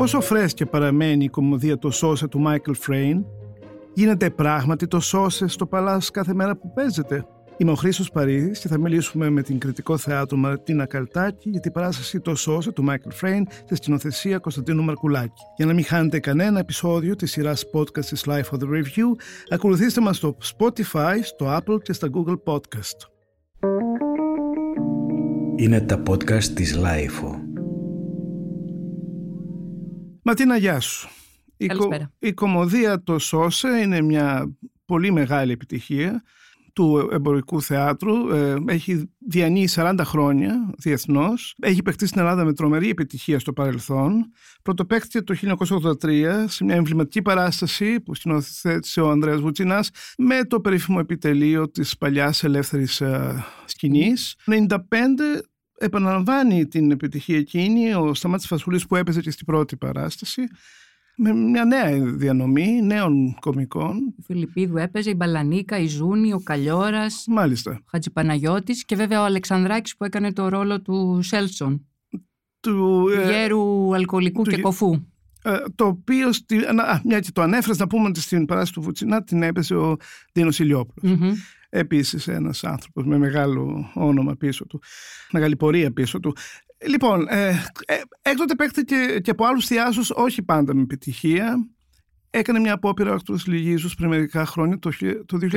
Όσο φρέσκια παραμένει η κωμωδία το Σώσε του Μάικλ Φρέιν, γίνεται πράγματι το Σώσε στο Παλλάς κάθε μέρα που παίζεται. Είμαι ο Χρήστος Παρίδης και θα μιλήσουμε με την κριτικό θεάτρου Ματίνα Καλτάκη για την παράσταση Το Σώσε του Μάικλ Φρέιν στη σκηνοθεσία Κωνσταντίνου Μαρκουλάκη. Για να μην χάνετε κανένα επεισόδιο της σειράς podcast της LiFO The Review, ακολουθήστε μας στο Spotify, στο Apple και στα Google Podcast. Είναι τα podcast της Life. Ματίνα, γεια σου. Η, κο- η κομμωδία «Το Σώσε» είναι μια πολύ μεγάλη επιτυχία του εμπορικού θεάτρου. Ε, έχει διανύει 40 χρόνια διεθνώς. Έχει παιχτεί στην Ελλάδα με τρομερή επιτυχία στο παρελθόν. Πρωτοπαίχτηκε το 1983 σε μια εμβληματική παράσταση που σκηνοθέτησε ο Ανδρέας Βουτσινάς με το περίφημο επιτελείο της παλιάς ελεύθερης ε, σκηνής. 95 επαναλαμβάνει την επιτυχία εκείνη ο Σταμάτης Φασούλης που έπαιζε και στην πρώτη παράσταση με μια νέα διανομή νέων κομικών. Ο Φιλιππίδου έπαιζε, η Μπαλανίκα, η Ζούνη, ο Καλιόρας, Μάλιστα. ο Χατζηπαναγιώτης και βέβαια ο Αλεξανδράκης που έκανε το ρόλο του Σέλσον, Του, του ε, γέρου αλκοολικού του και γε- κοφού. ε, το οποίο, στη, να, α, μια και το ανέφερες, να πούμε ότι στην παράσταση του Βουτσινά την έπαιζε ο Δίνος Ηλιόπουλος. Μμμ. Επίσης ένας άνθρωπος με μεγάλο όνομα πίσω του, μεγάλη πορεία πίσω του. Λοιπόν, ε, ε, έκτοτε παίχθηκε και από άλλους θεάσους, όχι πάντα με επιτυχία. Έκανε μια απόπειρα εκτός λυγίζους πριν μερικά χρόνια, το, χι- το 2010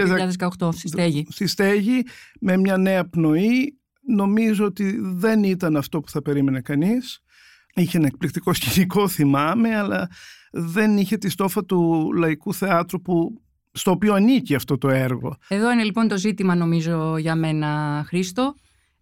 Το 2018 στη στέγη. στη στέγη, με μια νέα πνοή. Νομίζω ότι δεν ήταν αυτό που θα περίμενε κανείς. Είχε ένα εκπληκτικό σκηνικό, θυμάμαι, αλλά δεν είχε τη στόφα του λαϊκού θεάτρου που, στο οποίο ανήκει αυτό το έργο. Εδώ είναι λοιπόν το ζήτημα νομίζω για μένα Χρήστο.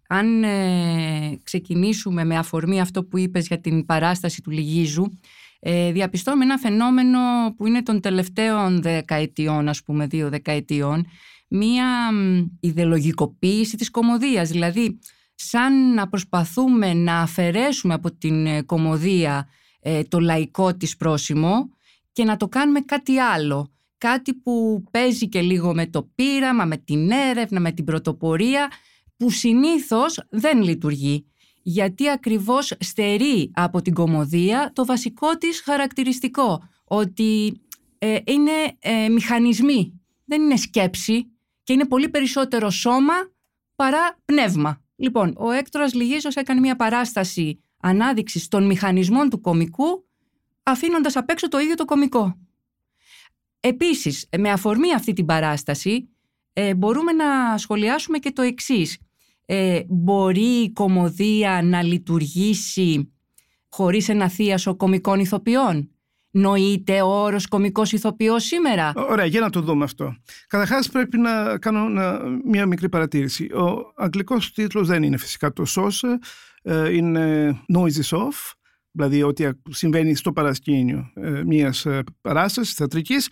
Αν ε, ξεκινήσουμε με αφορμή αυτό που είπες για την παράσταση του Λυγίζου, ε, διαπιστώνουμε ένα φαινόμενο που είναι των τελευταίων δεκαετιών, ας πούμε δύο δεκαετιών, μία μ, ιδεολογικοποίηση της κομμωδίας. Δηλαδή, σαν να προσπαθούμε να αφαιρέσουμε από την ε, κομμωδία ε, το λαϊκό της πρόσημο και να το κάνουμε κάτι άλλο. Κάτι που παίζει και λίγο με το πείραμα, με την έρευνα, με την πρωτοπορία, που συνήθως δεν λειτουργεί. Γιατί ακριβώς στερεί από την κομμωδία το βασικό της χαρακτηριστικό, ότι ε, είναι ε, μηχανισμοί, δεν είναι σκέψη και είναι πολύ περισσότερο σώμα παρά πνεύμα. Λοιπόν, ο Έκτορας Λυγίζος έκανε μια παράσταση ανάδειξης των μηχανισμών του κομικού, αφήνοντας απ' έξω το ίδιο το κομικό. Επίσης, με αφορμή αυτή την παράσταση, ε, μπορούμε να σχολιάσουμε και το εξής. Ε, μπορεί η κομμωδία να λειτουργήσει χωρίς ένα θείασο κομικών ηθοποιών; Νοείται ο όρος κομικός ηθοποιός σήμερα; Ωραία, για να το δούμε αυτό. Καταρχάς, πρέπει να κάνω ένα- μια μικρή παρατήρηση. Ο αγγλικός τίτλος δεν είναι φυσικά το SOS, ε, είναι Noises Off, δηλαδή ό,τι συμβαίνει στο παρασκήνιο ε, μιας ε, παράστασης θεατρικής.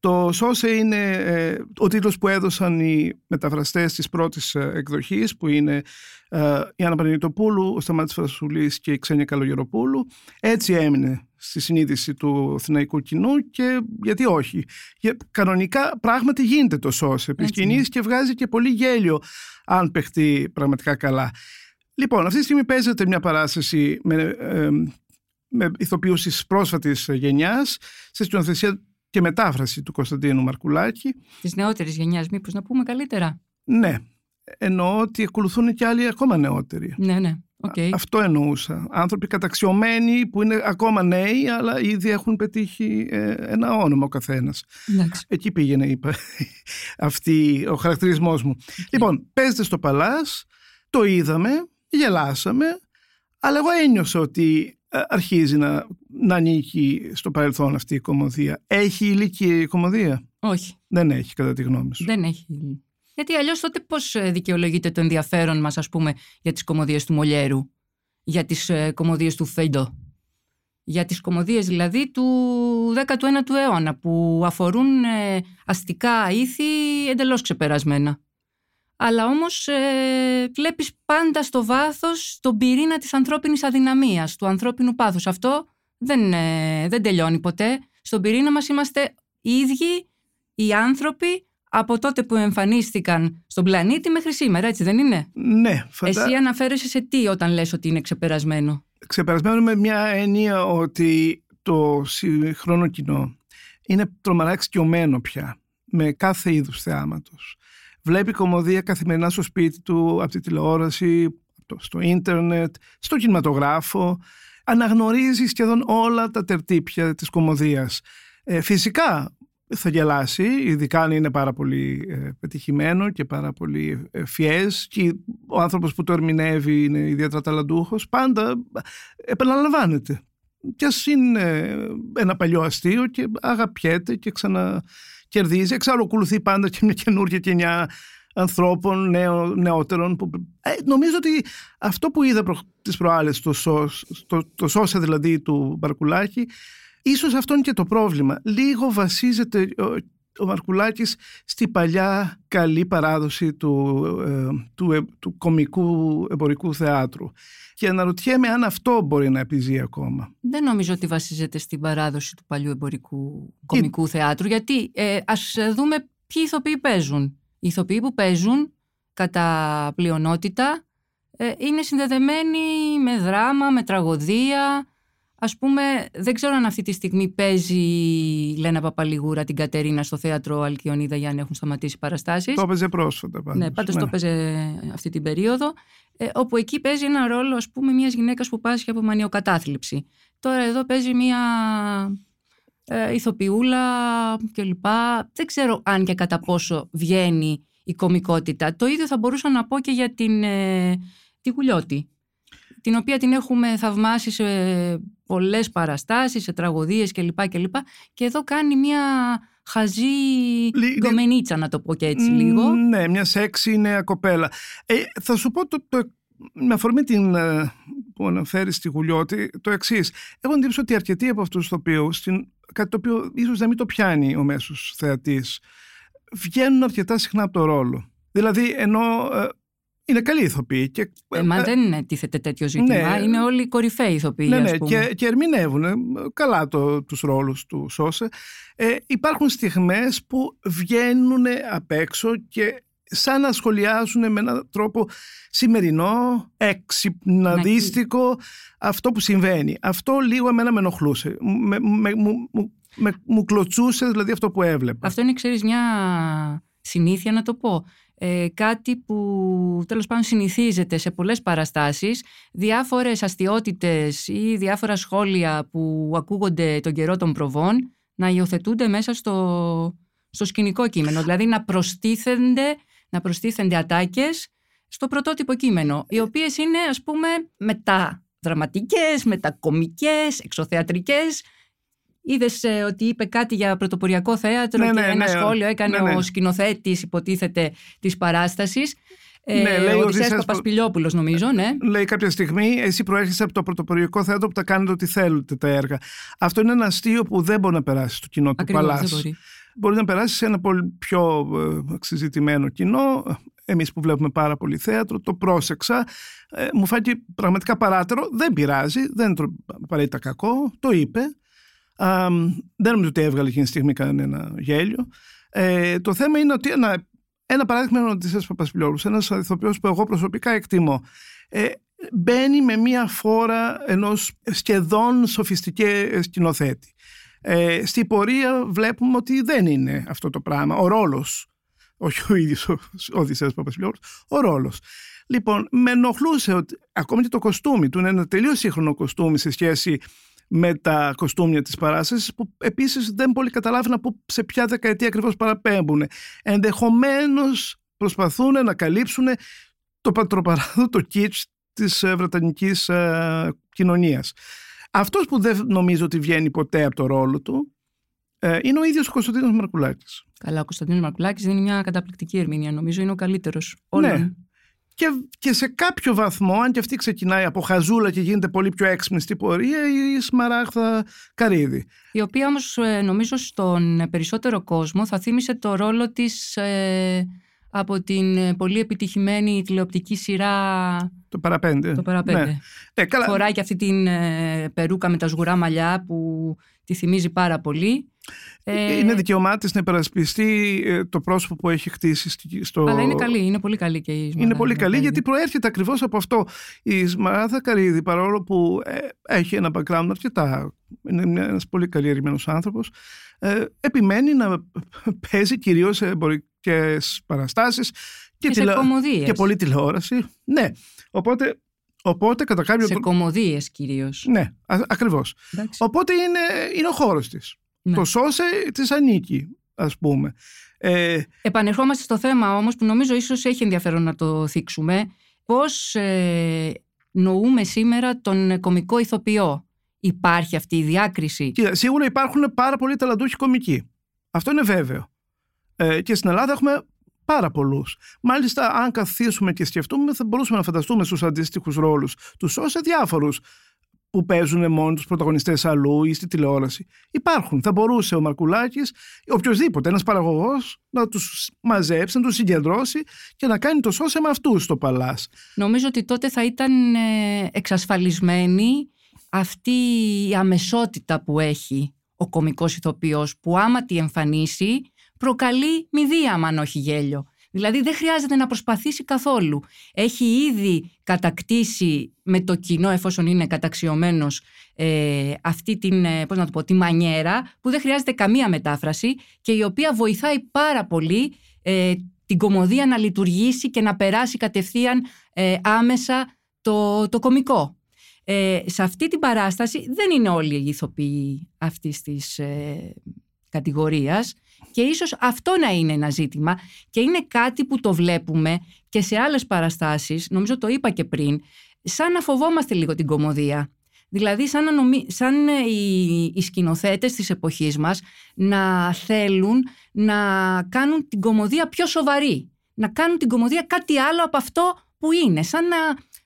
Το «Σώσε» είναι ε, ο τίτλος που έδωσαν οι μεταφραστές της πρώτης ε, εκδοχής που είναι ε, η Άννα Παναγιτοπούλου, ο Σταμάτης Φασουλής και η Ξένια Καλογεροπούλου. Έτσι έμεινε στη συνείδηση του αθηναϊκού κοινού και γιατί όχι. Για, κανονικά πράγματι γίνεται το «Σώσε» επί Έτσι σκηνής και βγάζει και πολύ γέλιο αν παιχτεί πραγματικά καλά. Λοιπόν, αυτή τη στιγμή παίζεται μια παράσταση με, ε, με ηθοποιούς της πρόσφατης γενιάς σε σκηνοθεσία και μετάφραση του Κωνσταντίνου Μαρκουλάκη. Της νεότερης γενιάς, μήπως να πούμε καλύτερα; Ναι, εννοώ ότι ακολουθούν και άλλοι ακόμα νεότεροι. Ναι, ναι, οκ. Αυτό εννοούσα. Άνθρωποι καταξιωμένοι που είναι ακόμα νέοι, αλλά ήδη έχουν πετύχει ε, ένα όνομα ο καθένας. Εντάξει. Εκεί πήγαινε, είπα, αυτή ο χαρακτηρισμός μου. Λοιπόν, παίζετε στο Παλάς, το είδαμε, γελάσαμε, αλλά εγώ ένιωσα ότι ε, αρχίζει να, να ανήκει στο παρελθόν αυτή η κομμωδία. Έχει ηλικία η κομμωδία; Όχι, Δεν έχει, κατά τη γνώμη σου. δεν έχει. Γιατί αλλιώς τότε πώς ε, δικαιολογείται το ενδιαφέρον μας, ας πούμε, για τις κομμωδίες του Μολιέρου, για τις ε, κομμωδίες του Φέντο, για τις κομμωδίες δηλαδή του 19ου αιώνα, που αφορούν ε, αστικά ήθη εντελώς ξεπερασμένα. Αλλά όμως ε, βλέπεις πάντα στο βάθος τον πυρήνα της ανθρώπινης αδυναμίας, του ανθρώπινου πάθους. Αυτό δεν, ε, δεν τελειώνει ποτέ. Στον πυρήνα μας είμαστε οι ίδιοι οι άνθρωποι από τότε που εμφανίστηκαν στον πλανήτη μέχρι σήμερα, έτσι δεν είναι; Ναι, φαντά... Εσύ αναφέρεσαι σε τι όταν λες ότι είναι ξεπερασμένο; ξεπερασμένο με μια έννοια ότι το σύγχρονο κοινό είναι τρομερά εξοικειωμένο πια με κάθε είδους θεάματος. Βλέπει κομμωδία καθημερινά στο σπίτι του, από τη τηλεόραση, στο ίντερνετ, στο κινηματογράφο. Αναγνωρίζει σχεδόν όλα τα τερτύπια της κομμωδίας. Ε, φυσικά θα γελάσει, ειδικά αν είναι πάρα πολύ ε, πετυχημένο και πάρα πολύ ε, φιές και ο άνθρωπος που το ερμηνεύει είναι ιδιαίτερα ταλαντούχος, πάντα επαναλαμβάνεται. Κι ας είναι ένα παλιό αστείο και αγαπιέται και ξανακερδίζει. Εξάλλου ακολουθεί πάντα και μια καινούργια γενιά ανθρώπων νέο, νεότερων. Που, ε, νομίζω ότι αυτό που είδα προ, τις προάλλες, το, το, το σώσα δηλαδή του Μπαρκουλάκη, ίσως αυτό είναι και το πρόβλημα. Λίγο βασίζεται ο, ο Μαρκουλάκης στη παλιά καλή παράδοση του, ε, του, ε, του κομικού εμπορικού θεάτρου. Και αναρωτιέμαι αν αυτό μπορεί να επιζεί ακόμα. Δεν νομίζω ότι βασίζεται στην παράδοση του παλιού εμπορικού κομικού θεάτρου, γιατί ε, ας δούμε ποιοι ηθοποιοί παίζουν. Οι ηθοποιοί που παίζουν κατά πλειονότητα ε, είναι συνδεδεμένοι με δράμα, με τραγωδία. Ας πούμε, δεν ξέρω αν αυτή τη στιγμή παίζει η Λένα Παπαλιγούρα την Κατερίνα στο θέατρο Αλκιονίδα για να έχουν σταματήσει παραστάσεις. Το έπαιζε πρόσφατα πάντως. Ναι, πάντως το ναι. έπαιζε αυτή την περίοδο. Ε, όπου εκεί παίζει ένα ρόλο, ας πούμε, μιας γυναίκας που πάσχει από μανιοκατάθλιψη. Τώρα εδώ παίζει μια ε, ηθοποιούλα κλπ. Δεν ξέρω αν και κατά πόσο βγαίνει η κομικότητα. Το ίδιο θα μπορούσα να πω και για την, ε, τη Γουλιώτη, την οποία την έχουμε θαυμάσει σε πολλές παραστάσεις, σε τραγωδίες κλπ. Και, και εδώ κάνει μια χαζή γκομενίτσα, να το πω και έτσι λίγο. Ναι, μια σεξι νέα κοπέλα. Ε, θα σου πω το, το, με αφορμή την, ε, που αναφέρεις στη Γουλιώτη το εξής. Έχω εντύπωση ότι αρκετοί από αυτούς του οποίου, κάτι το οποίο ίσως να μην το πιάνει ο μέσος θεατής, βγαίνουν αρκετά συχνά από το ρόλο. Δηλαδή, ενώ ε, είναι καλή ηθοποιοί. Και, ε, μα ε, δεν τίθεται τέτοιο ζήτημα. Ναι, είναι όλοι κορυφαίοι ηθοποιοί. Ναι, ναι, και, και ερμηνεύουν καλά το, τους ρόλους του Σώσε. Ε, υπάρχουν στιγμές που βγαίνουν απ' έξω και σαν να σχολιάζουν με έναν τρόπο σημερινό, εξυπναδίστικο αυτό που συμβαίνει. Αυτό λίγο εμένα με ενοχλούσε. Με, με, με, μου κλωτσούσε δηλαδή αυτό που έβλεπα. Αυτό είναι, ξέρεις, μια συνήθεια να το πω. Ε, κάτι που τέλος πάντων συνηθίζεται σε πολλές παραστάσεις διάφορες αστιότητες ή διάφορα σχόλια που ακούγονται τον καιρό των προβών να υιοθετούνται μέσα στο, στο σκηνικό κείμενο δηλαδή να προστίθενται να προστίθενται ατάκες στο πρωτότυπο κείμενο, οι οποίες είναι ας πούμε μεταδραματικές, μετακομικές, εξωθεατρικές. Είδες ε, ότι είπε κάτι για πρωτοποριακό θέατρο ναι, και ναι, ένα ναι, σχόλιο έκανε ναι, ο σκηνοθέτης, υποτίθεται, της παράστασης. Ε, ναι, λέει ο Οδυσσέας Παπασπηλιόπουλος νομίζω, ναι. Λέει κάποια στιγμή, εσύ προέρχεσαι από το πρωτοποριακό θέατρο που τα κάνετε ό,τι θέλετε τα έργα. Αυτό είναι ένα αστείο που δεν μπορεί να περάσει στο κοινό του Παλάς μπορεί να περάσει σε ένα πολύ πιο ε, εξειζητημένο κοινό. Εμείς που βλέπουμε πάρα πολύ θέατρο, το πρόσεξα. Ε, μου φάνηκε πραγματικά παράτερο. Δεν πειράζει, δεν είναι απαραίτητα κακό. Το είπε. Δεν νομίζω ότι έβγαλε εκείνη τη στιγμή κανένα γέλιο. Ε, το θέμα είναι ότι ένα, ένα παράδειγμα είναι ο Οδυσσέας Παπασπιλιόρους, ένας ηθοποιός που εγώ προσωπικά εκτιμώ. Ε, μπαίνει με μία φόρα ενός σχεδόν σοφιστικέ σκηνοθέτη. Ε, στην πορεία βλέπουμε ότι δεν είναι αυτό το πράγμα. Ο ρόλος, όχι ο ίδιος ο Οδυσσέας Παπασπιλιόρους, ο ρόλος. Λοιπόν, με ενοχλούσε ότι ακόμη και το κοστούμι του είναι ένα τελείως σύγχρονο κοστούμι σε σχέση με τα κοστούμια της παράστασης που επίσης δεν πολύ καταλάβαινα που, σε ποια δεκαετία ακριβώς παραπέμπουν. Ενδεχομένως προσπαθούν να καλύψουν το πατροπαράδοτο κίτς της ε, βρετανικής ε, κοινωνίας. Αυτός που δεν νομίζω ότι βγαίνει ποτέ από το ρόλο του ε, είναι ο ίδιος ο Κωνσταντίνος Μαρκουλάκης. Καλά, ο Κωνσταντίνος Μαρκουλάκης είναι μια καταπληκτική ερμηνεία. Νομίζω είναι ο καλύτερος όλων. Ναι. Και, και σε κάποιο βαθμό, αν και αυτή ξεκινάει από χαζούλα και γίνεται πολύ πιο έξυπνη στην πορεία, η Σμαράχθα Καρύδη. Η οποία όμως ε, νομίζω στον περισσότερο κόσμο θα θύμισε το ρόλο της ε, από την ε, πολύ επιτυχημένη τηλεοπτική σειρά Το παραπέντε. Το Παραπέντε. Ναι. Ναι, καλά. Φοράει και αυτή την ε, περούκα με τα σγουρά μαλλιά που τη θυμίζει πάρα πολύ. Ε, Είναι δικαίωμά τη να υπερασπιστεί ε, το πρόσωπο που έχει χτίσει στη- στο. Αλλά είναι καλή, είναι πολύ καλή και η Σμαράγδα Είναι πολύ καλή Καρύδη. γιατί προέρχεται ακριβώς από αυτό. Η Σμαράδα Καρύδη, παρόλο που ε, έχει ένα background αρκετά. Είναι ένας πολύ καλλιεργημένος άνθρωπος. Ε, επιμένει να παίζει κυρίως σε εμπορικές παραστάσεις και, Και σε τηλε- κομμωδίες. και πολλή τηλεόραση. Ναι. Οπότε, οπότε κατά κάποιο Σε τρόπο. κομμωδίες κυρίως. Ναι, ακριβώς. Εντάξει. Οπότε είναι, είναι ο χώρος της. Ναι. Το σώσε της ανήκει, ας πούμε. Ε, Επανερχόμαστε στο θέμα όμως που νομίζω ίσως έχει ενδιαφέρον να το θίξουμε. Πώς ε, νοούμε σήμερα τον κομικό ηθοποιό; Υπάρχει αυτή η διάκριση; Κοίτα, σίγουρα υπάρχουν πάρα πολλοί ταλαντούχοι κομικοί. Αυτό είναι βέβαιο. Ε, και στην Ελλάδα έχουμε πάρα πολλούς. Μάλιστα, αν καθίσουμε και σκεφτούμε, θα μπορούσαμε να φανταστούμε στους αντίστοιχους ρόλους τους ως διάφορους που παίζουν μόνοι τους πρωταγωνιστές αλλού ή στη τηλεόραση. Υπάρχουν. Θα μπορούσε ο Μαρκουλάκης, οποιοδήποτε, ένας παραγωγός, να τους μαζέψει, να τους συγκεντρώσει και να κάνει το σώσε με αυτούς στο παλάς. Νομίζω ότι τότε θα ήταν ε, εξασφαλισμένη αυτή η αμεσότητα που έχει ο κομικός ηθοποιός που άμα τη εμφανίσει προκαλεί μηδία αν όχι γέλιο. Δηλαδή δεν χρειάζεται να προσπαθήσει καθόλου. Έχει ήδη κατακτήσει με το κοινό εφόσον είναι καταξιωμένος ε, αυτή την, ε, πώς να το πω, τη μανιέρα που δεν χρειάζεται καμία μετάφραση και η οποία βοηθάει πάρα πολύ ε, την κομμωδία να λειτουργήσει και να περάσει κατευθείαν ε, άμεσα το, το κομικό. Ε, σε αυτή την παράσταση δεν είναι όλοι οι ηθοποιοί αυτής της ε, κατηγορίας και ίσως αυτό να είναι ένα ζήτημα και είναι κάτι που το βλέπουμε και σε άλλες παραστάσεις, νομίζω το είπα και πριν, σαν να φοβόμαστε λίγο την κομμωδία. Δηλαδή σαν, να νομι... σαν ε, οι, οι σκηνοθέτες της εποχής μας να θέλουν να κάνουν την κομμωδία πιο σοβαρή. Να κάνουν την κομμωδία κάτι άλλο από αυτό που είναι. Σαν να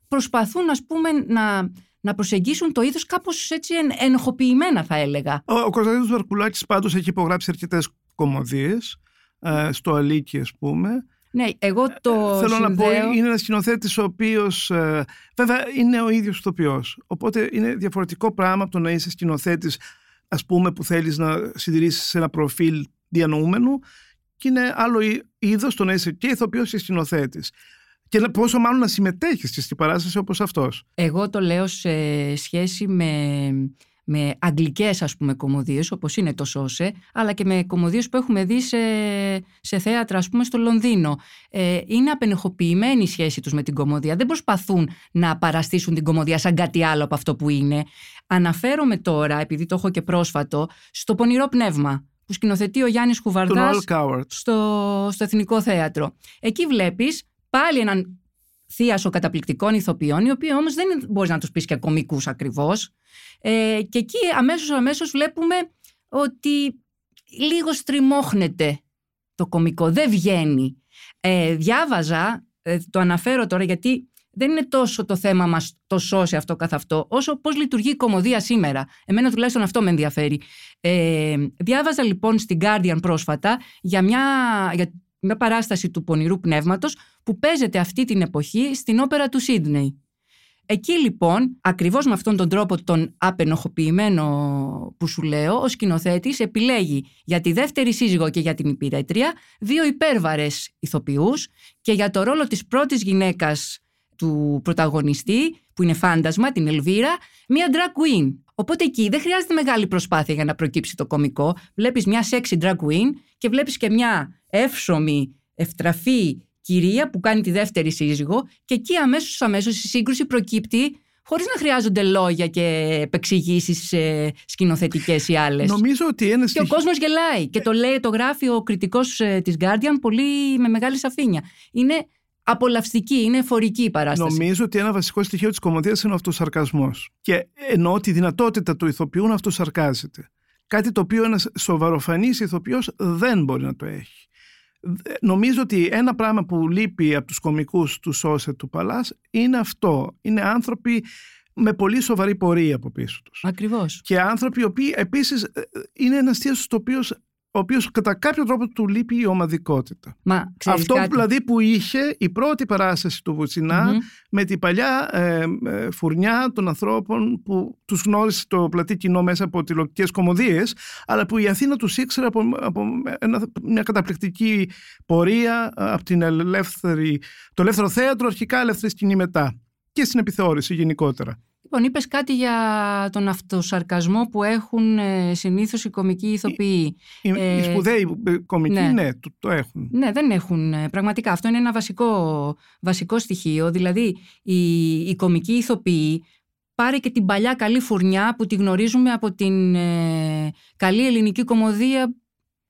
προσπαθούν ας πούμε να, να προσεγγίσουν το είδος κάπως έτσι εν, ενοχοποιημένα θα έλεγα. Ο, ο Κωνσταντίνος Βαρκουλάκης πάντως έχει υπογράψει αρκετές κομμωδίες, ε, στο Αλίκη ας πούμε. Ναι, εγώ το Θέλω να πω, συνδέω... είναι ένας σκηνοθέτης ο οποίος. βέβαια είναι ο ίδιος ηθοποιός. Οπότε είναι διαφορετικό πράγμα από το να είσαι σκηνοθέτης, ας πούμε, που θέλεις να συντηρήσεις ένα προφίλ διανοούμενου, και είναι άλλο είδος το να είσαι και ηθοποιός και σκηνοθέτης. Και να- πόσο μάλλον να συμμετέχεις και στην παράσταση όπως αυτός. Εγώ το λέω σε σχέση με, με αγγλικές ας πούμε κομμωδίες όπως είναι το Σόσε αλλά και με κομμωδίες που έχουμε δει σε, σε θέατρα ας πούμε στο Λονδίνο. Ε, είναι απενεχοποιημένη η σχέση τους με την κομμωδία. Δεν προσπαθούν να παραστήσουν την κομμωδία σαν κάτι άλλο από αυτό που είναι. Αναφέρομαι τώρα, επειδή το έχω και πρόσφατο, στο πονηρό πνεύμα που σκηνοθετεί ο Γιάννης Τον Χουβαρδάς All Coward. στο, στο Εθνικό Θέατρο. Εκεί βλέπεις πάλι έναν θίασο καταπληκτικών ηθοποιών, οι οποίοι όμως δεν μπορείς να τους πεις και κομικούς ακριβώς. Ε, και εκεί αμέσως αμέσως βλέπουμε ότι λίγο στριμώχνεται το κομικό, δεν βγαίνει. Ε, διάβαζα, ε, το αναφέρω τώρα γιατί δεν είναι τόσο το θέμα μας το σώσει αυτό καθ' αυτό, όσο πώς λειτουργεί η κομμωδία σήμερα. Εμένα τουλάχιστον αυτό με ενδιαφέρει. Ε, διάβαζα λοιπόν στην Guardian πρόσφατα για μια, για μια παράσταση του πονηρού πνεύματος που παίζεται αυτή την εποχή στην όπερα του Σίδνεϊ. Εκεί λοιπόν, ακριβώς με αυτόν τον τρόπο τον απενοχοποιημένο που σου λέω, ο σκηνοθέτης επιλέγει για τη δεύτερη σύζυγο και για την υπηρέτρια δύο υπέρβαρες ηθοποιούς και για το ρόλο της πρώτης γυναίκας του πρωταγωνιστή, που είναι φάντασμα, την Ελβίρα, μία drag queen. Οπότε εκεί δεν χρειάζεται μεγάλη προσπάθεια για να προκύψει το κωμικό. Βλέπεις μια sexy drag queen και βλέπεις και μια εύσωμη, ευτραφή κυρία που κάνει τη δεύτερη σύζυγο και εκεί αμέσως αμέσως η σύγκρουση προκύπτει χωρίς να χρειάζονται λόγια και επεξηγήσεις ε, σκηνοθετικές ή άλλες. Νομίζω ότι ένας Και ο στοιχείο. κόσμος γελάει και το λέει, το γράφει ο κριτικός ε, της Guardian πολύ με μεγάλη σαφήνεια. Είναι απολαυστική, είναι εφορική η παράσταση. Νομίζω ότι ένα βασικό στοιχείο της κομμωδίας είναι ο αυτοσαρκασμός. Και εννοώ τη δυνατότητα του ηθοποιού να αυτοσαρκάζεται. Κάτι το οποίο ένας σοβαροφανής ηθοποιός δεν μπορεί να το έχει. Δε- Νομίζω ότι ένα πράγμα που λείπει από τους κομικούς του Σόσε του Παλάς είναι αυτό. Είναι άνθρωποι με πολύ σοβαρή πορεία από πίσω τους. Ακριβώς. Και άνθρωποι οι οποίοι επίσης ε, είναι ένας θείος το οποίο ο οποίος κατά κάποιο τρόπο του λείπει η ομαδικότητα. Μα, ξέρεις Αυτό κάτι; δηλαδή που είχε η πρώτη παράσταση του βουτσινα Μμμ. με την παλιά ε, ε, φουρνιά των ανθρώπων που τους γνώρισε το πλατή κοινό μέσα από τηλεοπτικές κομμωδίες αλλά που η Αθήνα τους ήξερε από, από ένα- μια καταπληκτική πορεία ε, από την ελεύθερη, το ελεύθερο θέατρο αρχικά ελεύθερη σκηνή μετά και στην επιθεώρηση γενικότερα. Λοιπόν, είπες κάτι για τον αυτοσαρκασμό που έχουν ε, συνήθως οι κομικοί ηθοποιοί. Οι, Ε, οι σπουδαίοι ε, κομικοί ναι. ναι, το, το έχουν. Ναι, δεν έχουν. ε, Πραγματικά αυτό είναι ένα βασικό, βασικό στοιχείο. Δηλαδή, οι, οι κομικοί ηθοποιοί πάρε και την παλιά καλή φουρνιά που τη γνωρίζουμε από την ε, καλή ελληνική κομμωδία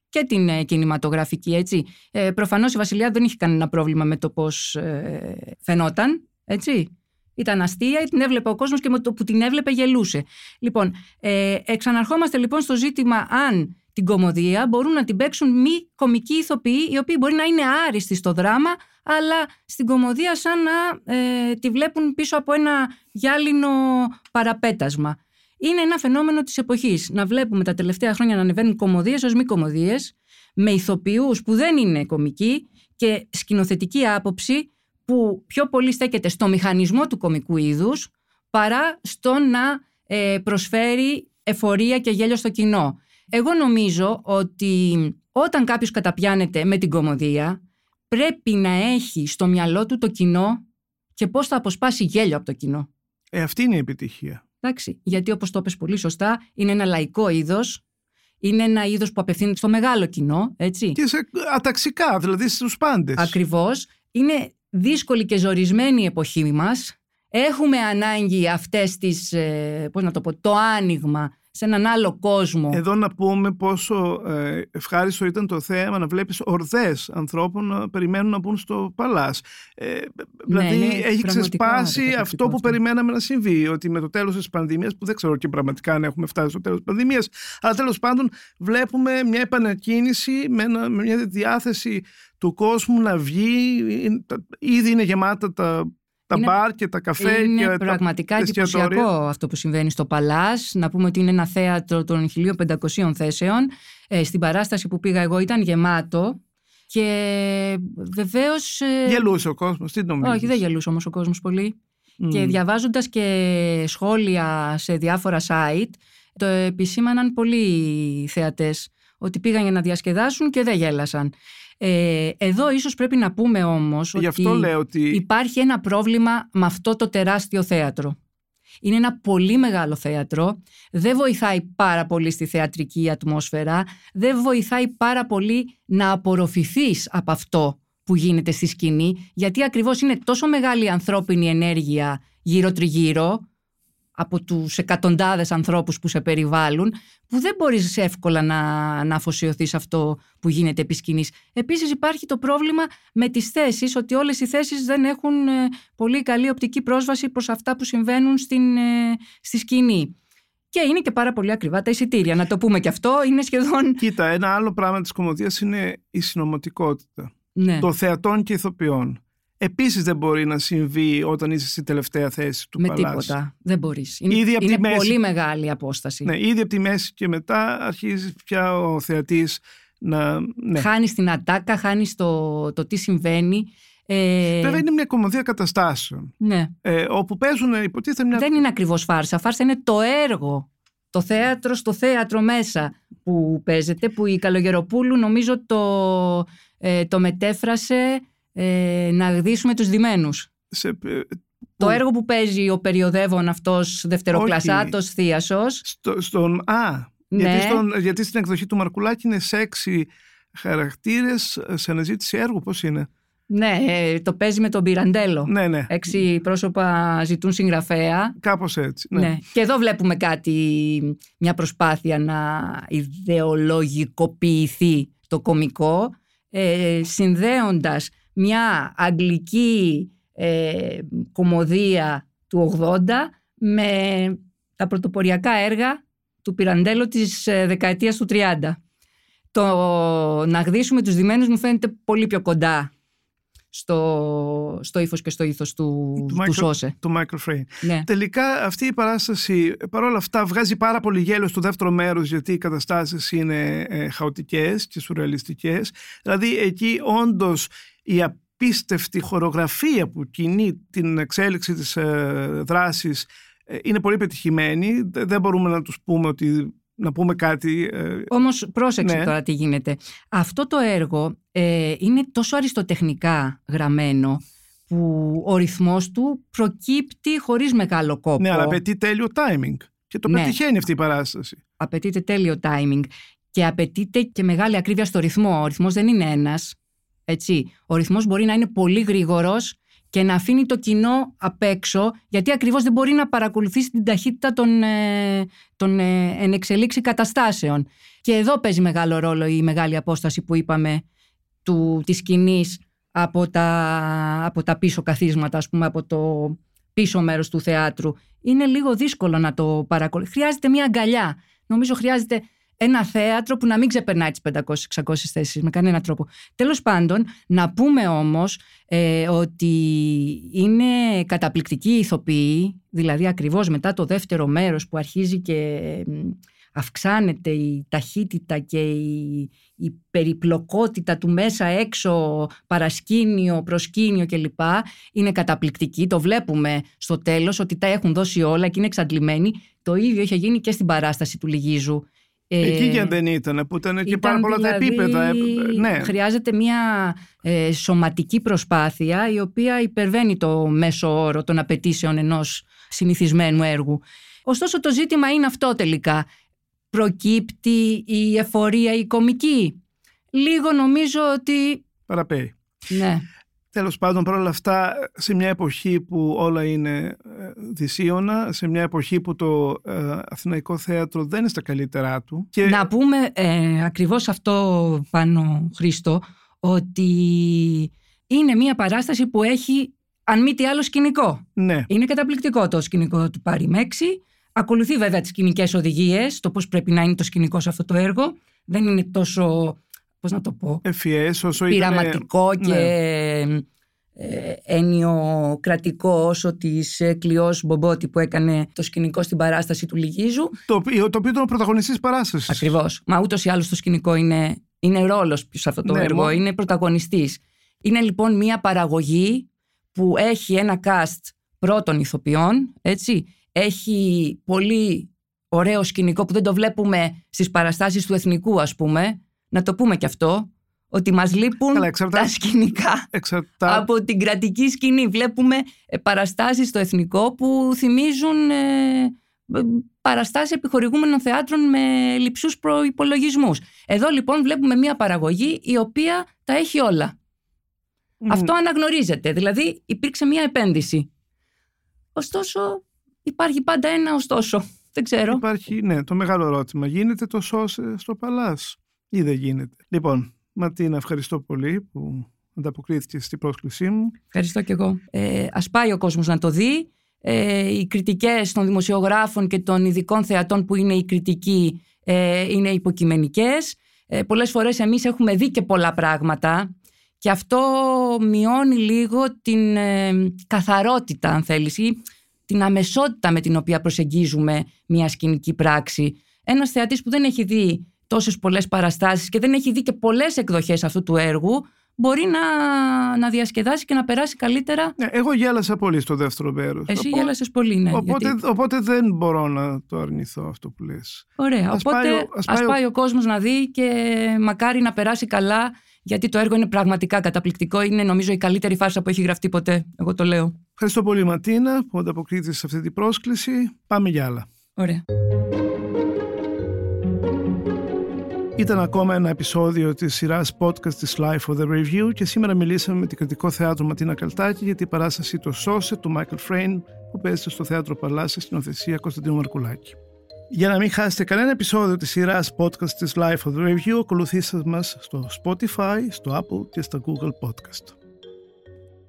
και την ε, κινηματογραφική, έτσι. Ε, προφανώς η Βασιλιά δεν είχε κανένα πρόβλημα με το πώς ε, φαινόταν, έτσι. Ήταν αστεία, την έβλεπε ο κόσμος και με το που την έβλεπε γελούσε. Λοιπόν, ε, εξαναρχόμαστε λοιπόν στο ζήτημα αν την κομμωδία μπορούν να την παίξουν μη κομικοί ηθοποιοί, οι οποίοι μπορεί να είναι άριστοι στο δράμα, αλλά στην κομμωδία σαν να ε, τη βλέπουν πίσω από ένα γυάλινο παραπέτασμα. Είναι ένα φαινόμενο της εποχής. Να βλέπουμε τα τελευταία χρόνια να ανεβαίνουν κομμωδίες ως μη κομμωδίες, με ηθοποιούς που δεν είναι κομικοί και σκηνοθετική άποψη που πιο πολύ στέκεται στο μηχανισμό του κομικού είδους παρά στο να ε, προσφέρει εφορία και γέλιο στο κοινό. Εγώ νομίζω ότι όταν κάποιος καταπιάνεται με την κομμωδία πρέπει να έχει στο μυαλό του το κοινό και πώς θα αποσπάσει γέλιο από το κοινό. Ε, αυτή είναι η επιτυχία. Εντάξει, γιατί όπως το είπες πολύ σωστά είναι ένα λαϊκό είδος, είναι ένα είδος που απευθύνεται στο μεγάλο κοινό, έτσι. Και σε αταξικά, δηλαδή στους πάντες. Ακριβώς. Είναι δύσκολη και ζορισμένη η εποχή μας. Έχουμε ανάγκη αυτές τις, ε, πώς να το πω, το άνοιγμα σε έναν άλλο κόσμο. Εδώ να πούμε πόσο ε, ευχάριστο ήταν το θέαμα να βλέπεις ορδές ανθρώπων να περιμένουν να μπουν στο παλάς. Ε, δηλαδή είναι έχει πραγματικά ξεσπάσει καταπληκτικό αυτό που αυτό. περιμέναμε να συμβεί, ότι με το τέλος της πανδημίας, που δεν ξέρω και πραγματικά αν έχουμε φτάσει στο τέλος της πανδημίας, αλλά τέλος πάντων βλέπουμε μια επανακίνηση με, ένα- με μια διάθεση του κόσμου να βγει. Ήδη είναι γεμάτα τα, τα Είναι- μπαρ και τα καφέ είναι και τα πραγματικά εστιατόρια. εντυπωσιακό αυτό που συμβαίνει στο Παλάς. Να πούμε ότι είναι ένα θέατρο των 1500 θέσεων. Ε, στην παράσταση που πήγα εγώ ήταν γεμάτο. Και βεβαίως... ε, Γελούσε ο κόσμος, τι νομίζεις; όχι, δεν γελούσε όμως ο κόσμος πολύ. Μμ. Και διαβάζοντας και σχόλια σε διάφορα site, το επισήμαναν πολλοί θεατές ότι πήγαν για να διασκεδάσουν και δεν γέλασαν. Ε, εδώ ίσως πρέπει να πούμε όμως Γι' αυτό ότι λέω ότι υπάρχει ένα πρόβλημα με αυτό το τεράστιο θέατρο. Είναι ένα πολύ μεγάλο θέατρο, δεν βοηθάει πάρα πολύ στη θεατρική ατμόσφαιρα, δεν βοηθάει πάρα πολύ να απορροφηθείς από αυτό που γίνεται στη σκηνή, γιατί ακριβώς είναι τόσο μεγάλη η ανθρώπινη ενέργεια γύρω-τριγύρω, από τους εκατοντάδες ανθρώπους που σε περιβάλλουν, που δεν μπορείς εύκολα να, να αφοσιωθείς αυτό που γίνεται επί σκηνής. Επίσης υπάρχει το πρόβλημα με τις θέσεις, ότι όλες οι θέσεις δεν έχουν ε, πολύ καλή οπτική πρόσβαση προς αυτά που συμβαίνουν στην, ε, στη σκηνή. Και είναι και πάρα πολύ ακριβά τα εισιτήρια, να το πούμε και αυτό, είναι σχεδόν... Κοίτα, ένα άλλο πράγμα της κομμωδίας είναι η συνωμοτικότητα Ναι. των θεατών και ηθοποιών. Επίσης δεν μπορεί να συμβεί όταν είσαι στη τελευταία θέση του με παλάς. τίποτα. Δεν μπορείς. Είναι, Ήδη απ' τη είναι μέση. πολύ μεγάλη απόσταση. Ναι, ήδη από τη μέση και μετά αρχίζει πια ο θεατής να... Ναι. Χάνεις την ατάκα, χάνεις το, το τι συμβαίνει. Ε, Βέβαια είναι μια κομμωδία καταστάσεων, ναι. ε, όπου παίζουν υποτίθεται μια... Δεν είναι ακριβώς φάρσα. Φάρσα είναι το έργο. Το θέατρο στο θέατρο μέσα που παίζεται, που η Καλογεροπούλου νομίζω το, ε, το μετέφρασε ε, να γδίσουμε τους διμένους. σε- ε, Το Πού; έργο που παίζει ο περιοδεύων αυτός δευτεροκλασσάτος θείασος. στο, στον... Α, Ναι. γιατί, στον, γιατί στην εκδοχή του Μαρκουλάκη είναι σεξι χαρακτήρες σε αναζήτηση έργου, πώς είναι; Ναι, ε, το παίζει με τον Πυραντέλο. Ναι, ναι, Έξι πρόσωπα ζητούν συγγραφέα. κάπως έτσι. Ναι. Ναι. Και εδώ βλέπουμε κάτι, μια προσπάθεια να ιδεολογικοποιηθεί το κομικό, ε, συνδέοντας μια αγγλική ε, κομμωδία του 80 με τα πρωτοποριακά έργα του Πυραντέλο της ε, δεκαετίας του 30. Το να γδίσουμε τους διμένους μου φαίνεται πολύ πιο κοντά στο, στο ύφος και στο ήθος του, του, του, Michael, Σώσε. του Michael Frame. Ναι. Τελικά αυτή η παράσταση παρόλα αυτά βγάζει πάρα πολύ γέλιο στο δεύτερο μέρος γιατί οι καταστάσεις είναι ε, χαοτικές και σουρεαλιστικές. Δηλαδή εκεί όντως η απίστευτη χορογραφία που κινεί την εξέλιξη της ε, δράσης ε, είναι πολύ πετυχημένη. Δεν μπορούμε να τους πούμε ότι να πούμε κάτι. Ε, Όμως πρόσεξε ναι. τώρα τι γίνεται. Αυτό το έργο ε, είναι τόσο αριστοτεχνικά γραμμένο που ο ρυθμός του προκύπτει χωρίς μεγάλο κόπο. ναι, αλλά απαιτεί τέλειο timing. Και το Ναι. πετυχαίνει αυτή η παράσταση. Απαιτείται τέλειο timing και απαιτείται και μεγάλη ακρίβεια στο ρυθμό. Ο ρυθμός δεν είναι ένας. Έτσι. Ο ρυθμός μπορεί να είναι πολύ γρήγορος και να αφήνει το κοινό απ' έξω γιατί ακριβώς δεν μπορεί να παρακολουθήσει την ταχύτητα των, ε, των ε, ενεξελίξη καταστάσεων. Και εδώ παίζει μεγάλο ρόλο η μεγάλη απόσταση που είπαμε του, της σκηνής από τα, από τα πίσω καθίσματα, ας πούμε, από το πίσω μέρος του θεάτρου. Είναι λίγο δύσκολο να το παρακολουθήσει. Χρειάζεται μια αγκαλιά. Νομίζω χρειάζεται ένα θέατρο που να μην ξεπερνάει τις 500-600 θέσεις με κανένα τρόπο. Τέλος πάντων, να πούμε όμως ε, ότι είναι καταπληκτική η ηθοποιή, δηλαδή ακριβώς μετά το δεύτερο μέρος που αρχίζει και μ, αυξάνεται η ταχύτητα και η, η περιπλοκότητα του μέσα έξω, παρασκήνιο, προσκήνιο κλπ. Είναι καταπληκτική. Το βλέπουμε στο τέλος ότι τα έχουν δώσει όλα και είναι εξαντλημένοι. Το ίδιο είχε γίνει και στην παράσταση του Λυγίζου. Ε, Εκεί και δεν ήταν, που ήταν και ήταν πάρα πολλά τα δηλαδή- επίπεδα. Ε, Ναι, Χρειάζεται μια ε, σωματική προσπάθεια η οποία υπερβαίνει το μέσο όρο των απαιτήσεων ενός συνηθισμένου έργου. Ωστόσο το ζήτημα είναι αυτό τελικά. Προκύπτει η εφορία η κομική. Λίγο νομίζω ότι... παραπέει. Ναι, Τέλος πάντων, παρόλα αυτά, σε μια εποχή που όλα είναι ε, δυσίωνα, σε μια εποχή που το ε, Αθηναϊκό Θέατρο δεν είναι στα καλύτερά του. Και Να πούμε ε, ακριβώς αυτό πάνω Χρήστο ότι είναι μια παράσταση που έχει αν μη τι άλλο σκηνικό. ναι, Είναι καταπληκτικό το σκηνικό του Πάρη Μέξη. Ακολουθεί βέβαια τις σκηνικές οδηγίες, το πώς πρέπει να είναι το σκηνικό σε αυτό το έργο. Δεν είναι τόσο, πώς να το πω, ευφυές όσο ήταν... πειραματικό και ναι. ε, έννοιο-κρατικό όσο της ε, Κλειός Μπομπότη που έκανε το σκηνικό στην παράσταση του Λυγίζου. Το, οποίο- το οποίο ήταν ο πρωταγωνιστής παράστασης. Ακριβώς. Μα ούτως ή άλλως το σκηνικό είναι, είναι ρόλος σε αυτό το Ναι, έργο, μόνο- είναι πρωταγωνιστής. Είναι λοιπόν μια παραγωγή που έχει ένα cast πρώτων ηθοποιών, έτσι. Έχει πολύ ωραίο σκηνικό που δεν το βλέπουμε στις παραστάσεις του εθνικού ας πούμε. Να το πούμε και αυτό, ότι μας λείπουν Καλά, εξαρτάται- τα σκηνικά Εξαρτά... από την κρατική σκηνή. Βλέπουμε ε, παραστάσεις στο εθνικό που θυμίζουν ε, ε, παραστάσεις επιχορηγούμενων θεάτρων με λειψούς προϋπολογισμούς. Εδώ λοιπόν βλέπουμε μια παραγωγή η οποία τα έχει όλα. Μμ. Αυτό αναγνωρίζεται. Δηλαδή υπήρξε μια επένδυση. Ωστόσο υπάρχει πάντα ένα ωστόσο. Δεν ξέρω. Υπάρχει, ναι, το μεγάλο ερώτημα. Γίνεται το σως στο Παλάς ή δεν γίνεται; Λοιπόν, Ματίνα, ευχαριστώ πολύ που ανταποκρίθηκε στην πρόσκλησή μου. Ευχαριστώ και εγώ. Ε, ας πάει ο κόσμος να το δει. Ε, οι κριτικές των δημοσιογράφων και των ειδικών θεατών που είναι οι κριτικοί ε, είναι υποκειμενικές. Ε, πολλές φορές εμείς έχουμε δει και πολλά πράγματα και αυτό μειώνει λίγο την ε, καθαρότητα αν θέλεις ή την αμεσότητα με την οποία προσεγγίζουμε μια σκηνική πράξη. Ένας θεατής που δεν έχει δει τόσες πολλές παραστάσεις και δεν έχει δει και πολλές εκδοχές αυτού του έργου μπορεί να, να διασκεδάσει και να περάσει καλύτερα. Ναι, εγώ γέλασα πολύ στο δεύτερο μέρος. Εσύ Οπό- γέλασες πολύ, ναι. Οπότε, γιατί- οπότε δεν μπορώ να το αρνηθώ αυτό που λες. Ωραία. Ας Οπότε πάει ο- ας ας πάει πάει, ο- ο... κόσμος να δει και μακάρι να περάσει καλά γιατί το έργο είναι πραγματικά καταπληκτικό. Είναι νομίζω η καλύτερη φάρσα που έχει γραφτεί ποτέ. Εγώ το λέω. Ευχαριστώ πολύ Ματίνα που ανταποκρίτησες σε αυτή την πρόσκληση. Πάμε για άλλα. Ωραία. Ήταν ακόμα ένα επεισόδιο της σειράς podcast της Life for the Review και σήμερα μιλήσαμε με την κριτικό θέατρο Ματίνα Καλτάκη για την παράσταση «Το Σώσε» του Michael Frayn που παίζεται στο θέατρο Παλάσια στην οθεσία Κωνσταντίνου Μαρκουλάκη. Για να μην χάσετε κανένα επεισόδιο της σειράς podcast της LiFO The Review ακολουθήστε μας στο Spotify, στο Apple και στο Google Podcast.